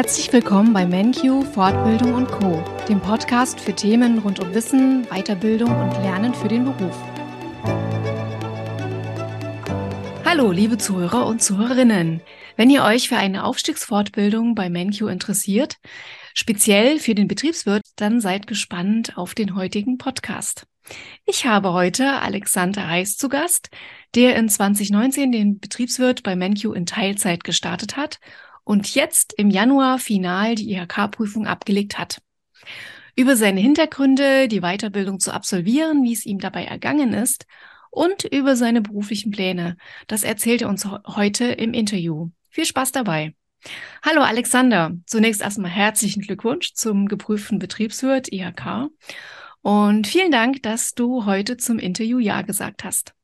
Herzlich willkommen bei MenQ Fortbildung und Co, dem Podcast für Themen rund um Wissen, Weiterbildung und Lernen für den Beruf. Hallo, liebe Zuhörer und Zuhörerinnen. Wenn ihr euch für eine Aufstiegsfortbildung bei MenQ interessiert, speziell für den Betriebswirt, dann seid gespannt auf den heutigen Podcast. Ich habe heute Alexander Reis zu Gast, der in 2019 den Betriebswirt bei MenQ in Teilzeit gestartet hat und jetzt im Januar final die IHK-Prüfung abgelegt hat. Über seine Hintergründe, die Weiterbildung zu absolvieren, wie es ihm dabei ergangen ist und über seine beruflichen Pläne. Das erzählt er uns heute im Interview. Viel Spaß dabei. Hallo Alexander, zunächst erstmal herzlichen Glückwunsch zum geprüften Betriebswirt IHK und vielen Dank, dass du heute zum Interview Ja gesagt hast.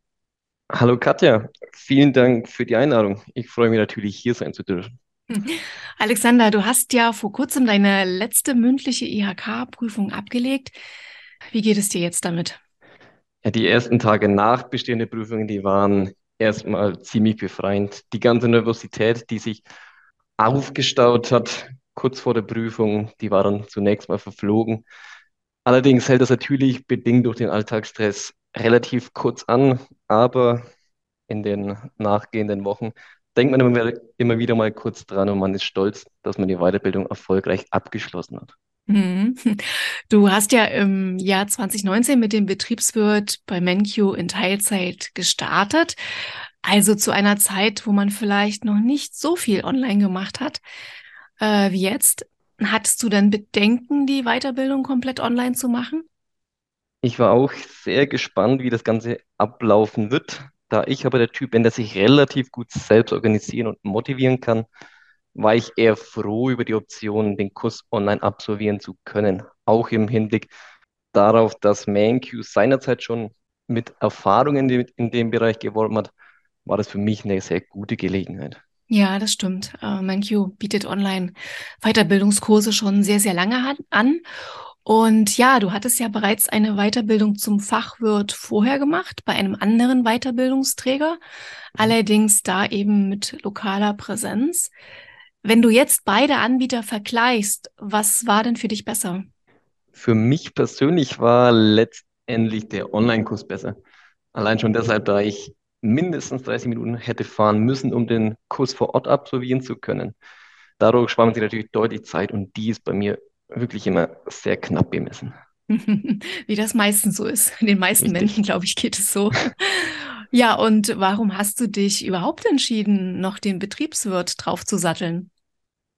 Hallo Katja, vielen Dank für die Einladung. Ich freue mich natürlich, hier sein zu dürfen. Alexander, du hast ja vor kurzem deine letzte mündliche IHK-Prüfung abgelegt. Wie geht es dir jetzt damit? Ja, die ersten Tage nach Bestehen der Prüfungen, die waren erstmal ziemlich befreiend. Die ganze Nervosität, die sich aufgestaut hat kurz vor der Prüfung, die war dann zunächst mal verflogen. Allerdings hält das natürlich bedingt durch den Alltagsstress relativ kurz an, aber in den nachgehenden Wochen denkt man immer, immer wieder mal kurz dran und man ist stolz, dass man die Weiterbildung erfolgreich abgeschlossen hat. Mhm. Du hast ja im Jahr 2019 mit dem Betriebswirt bei MenQ in Teilzeit gestartet. Also zu einer Zeit, wo man vielleicht noch nicht so viel online gemacht hat äh, wie jetzt. Hattest du denn Bedenken, die Weiterbildung komplett online zu machen? Ich war auch sehr gespannt, wie das Ganze ablaufen wird. Da ich aber der Typ bin, der sich relativ gut selbst organisieren und motivieren kann, war ich eher froh über die Option, den Kurs online absolvieren zu können. Auch im Hinblick darauf, dass ManQ seinerzeit schon mit Erfahrungen in dem Bereich geworben hat, war das für mich eine sehr gute Gelegenheit. Ja, das stimmt. Uh, ManQ bietet online Weiterbildungskurse schon sehr, sehr lange an. Und ja, du hattest ja bereits eine Weiterbildung zum Fachwirt vorher gemacht, bei einem anderen Weiterbildungsträger, mhm. allerdings da eben mit lokaler Präsenz. Wenn du jetzt beide Anbieter vergleichst, was war denn für dich besser? Für mich persönlich war letztendlich der Online-Kurs besser. Allein schon deshalb, da ich mindestens 30 Minuten hätte fahren müssen, um den Kurs vor Ort absolvieren zu können. Dadurch spart man sich natürlich deutlich Zeit und die ist bei mir wirklich immer sehr knapp bemessen. Wie das meistens so ist. Den meisten Richtig. Menschen, glaube ich, geht es so. ja, und warum hast du dich überhaupt entschieden, noch den Betriebswirt draufzusatteln?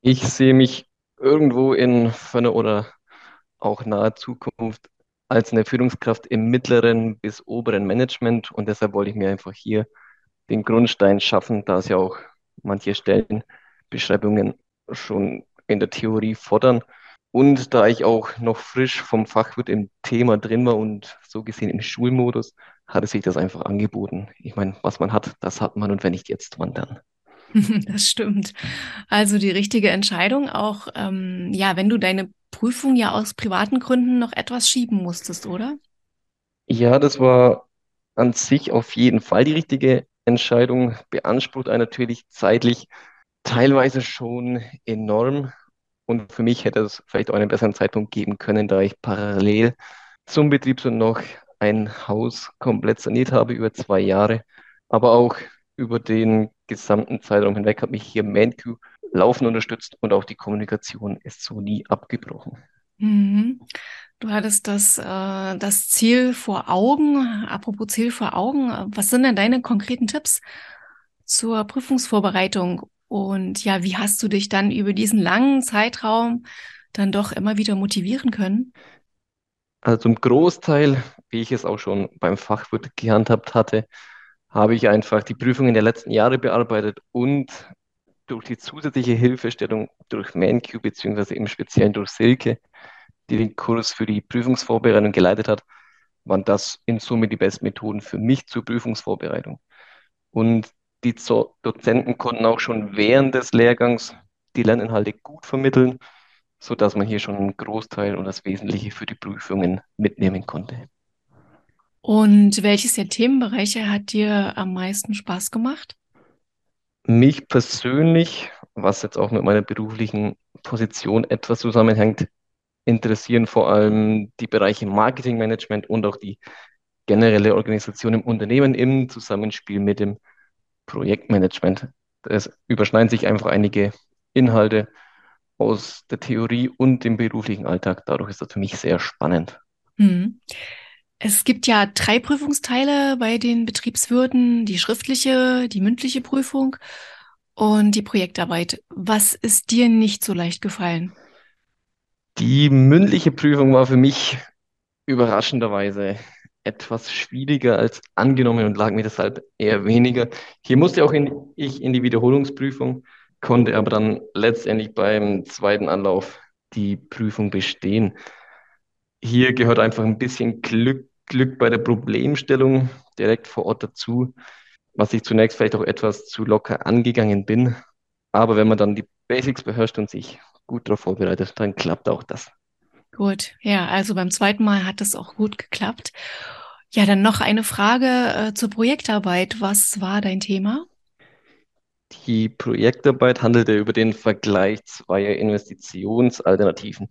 Ich sehe mich irgendwo in ferner oder auch naher Zukunft als eine Führungskraft im mittleren bis oberen Management und deshalb wollte ich mir einfach hier den Grundstein schaffen, da es ja auch manche Stellenbeschreibungen schon in der Theorie fordern. Und da ich auch noch frisch vom Fachwirt im Thema drin war und so gesehen im Schulmodus, hatte sich das einfach angeboten. Ich meine, was man hat, das hat man und wenn nicht jetzt, wann dann? Das stimmt. Also die richtige Entscheidung auch, ähm, ja, wenn du deine Prüfung ja aus privaten Gründen noch etwas schieben musstest, oder? Ja, das war an sich auf jeden Fall die richtige Entscheidung. Beansprucht einen natürlich zeitlich teilweise schon enorm. Und für mich hätte es vielleicht auch einen besseren Zeitpunkt geben können, da ich parallel zum Betriebswirt noch ein Haus komplett saniert habe über zwei Jahre. Aber auch über den gesamten Zeitraum hinweg hat mich hier ManQ laufen unterstützt und auch die Kommunikation ist so nie abgebrochen. Mhm. Du hattest das, äh, das Ziel vor Augen. Apropos Ziel vor Augen, was sind denn deine konkreten Tipps zur Prüfungsvorbereitung und ja, wie hast du dich dann über diesen langen Zeitraum dann doch immer wieder motivieren können? Also zum Großteil, wie ich es auch schon beim Fachwirt gehandhabt hatte, habe ich einfach die Prüfungen der letzten Jahre bearbeitet und durch die zusätzliche Hilfestellung durch ManQ beziehungsweise im Speziellen durch Silke, die den Kurs für die Prüfungsvorbereitung geleitet hat, waren das in Summe die besten Methoden für mich zur Prüfungsvorbereitung. Und die Dozenten konnten auch schon während des Lehrgangs die Lerninhalte gut vermitteln, sodass man hier schon einen Großteil und das Wesentliche für die Prüfungen mitnehmen konnte. Und welches der Themenbereiche hat dir am meisten Spaß gemacht? Mich persönlich was jetzt auch mit meiner beruflichen Position etwas zusammenhängt, interessieren vor allem die Bereiche Marketingmanagement und auch die generelle Organisation im Unternehmen im Zusammenspiel mit dem Projektmanagement. Es überschneiden sich einfach einige Inhalte aus der Theorie und dem beruflichen Alltag. Dadurch ist das für mich sehr spannend. Hm. Es gibt ja drei Prüfungsteile bei den Betriebswirten, die schriftliche, die mündliche Prüfung und die Projektarbeit. Was ist dir nicht so leicht gefallen? Die mündliche Prüfung war für mich überraschenderweise etwas schwieriger als angenommen und lag mir deshalb eher weniger. Hier musste auch in, ich in die Wiederholungsprüfung, konnte aber dann letztendlich beim zweiten Anlauf die Prüfung bestehen. Hier gehört einfach ein bisschen Glück, Glück bei der Problemstellung direkt vor Ort dazu, was ich zunächst vielleicht auch etwas zu locker angegangen bin. Aber wenn man dann die Basics beherrscht und sich gut darauf vorbereitet, dann klappt auch das. Gut, ja, also beim zweiten Mal hat es auch gut geklappt. Ja, dann noch eine Frage äh, zur Projektarbeit. Was war dein Thema? Die Projektarbeit handelte über den Vergleich zweier Investitionsalternativen.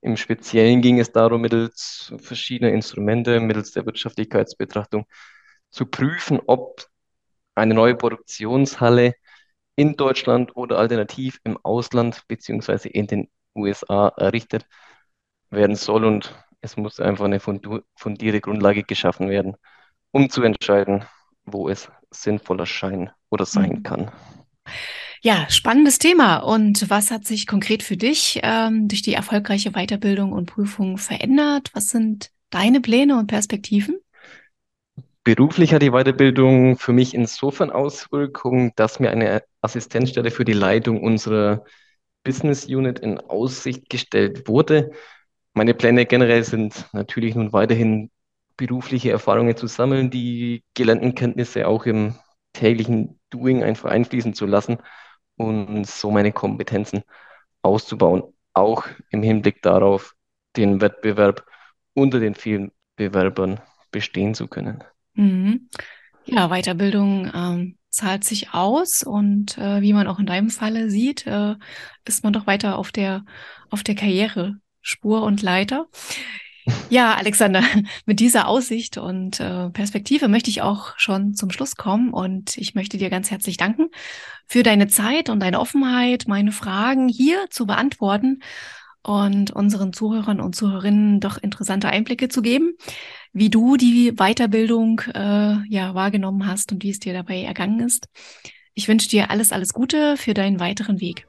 Im Speziellen ging es darum, mittels verschiedener Instrumente, mittels der Wirtschaftlichkeitsbetrachtung zu prüfen, ob eine neue Produktionshalle in Deutschland oder alternativ im Ausland beziehungsweise in den USA errichtet werden soll. Und es muss einfach eine fundierte Grundlage geschaffen werden, um zu entscheiden, wo es sinnvoller sein oder sein mhm. kann. Ja, spannendes Thema. Und was hat sich konkret für dich ähm, durch die erfolgreiche Weiterbildung und Prüfung verändert? Was sind deine Pläne und Perspektiven? Beruflich hat die Weiterbildung für mich insofern Auswirkungen, dass mir eine Assistenzstelle für die Leitung unserer Business Unit in Aussicht gestellt wurde. Meine Pläne generell sind natürlich nun weiterhin berufliche Erfahrungen zu sammeln, die gelernten Kenntnisse auch im täglichen Doing einfach einfließen zu lassen und so meine Kompetenzen auszubauen, auch im Hinblick darauf, den Wettbewerb unter den vielen Bewerbern bestehen zu können. Mhm. Ja, Weiterbildung ähm, zahlt sich aus und äh, wie man auch in deinem Falle sieht, äh, ist man doch weiter auf der auf der Karrierespur und Leiter. Ja, Alexander, mit dieser Aussicht und äh, Perspektive möchte ich auch schon zum Schluss kommen und ich möchte dir ganz herzlich danken für deine Zeit und deine Offenheit, meine Fragen hier zu beantworten und unseren Zuhörern und Zuhörerinnen doch interessante Einblicke zu geben wie du die Weiterbildung äh, ja wahrgenommen hast und wie es dir dabei ergangen ist. Ich wünsche dir alles, alles Gute für deinen weiteren Weg.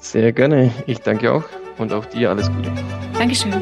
Sehr gerne. Ich danke auch und auch dir alles Gute. Dankeschön.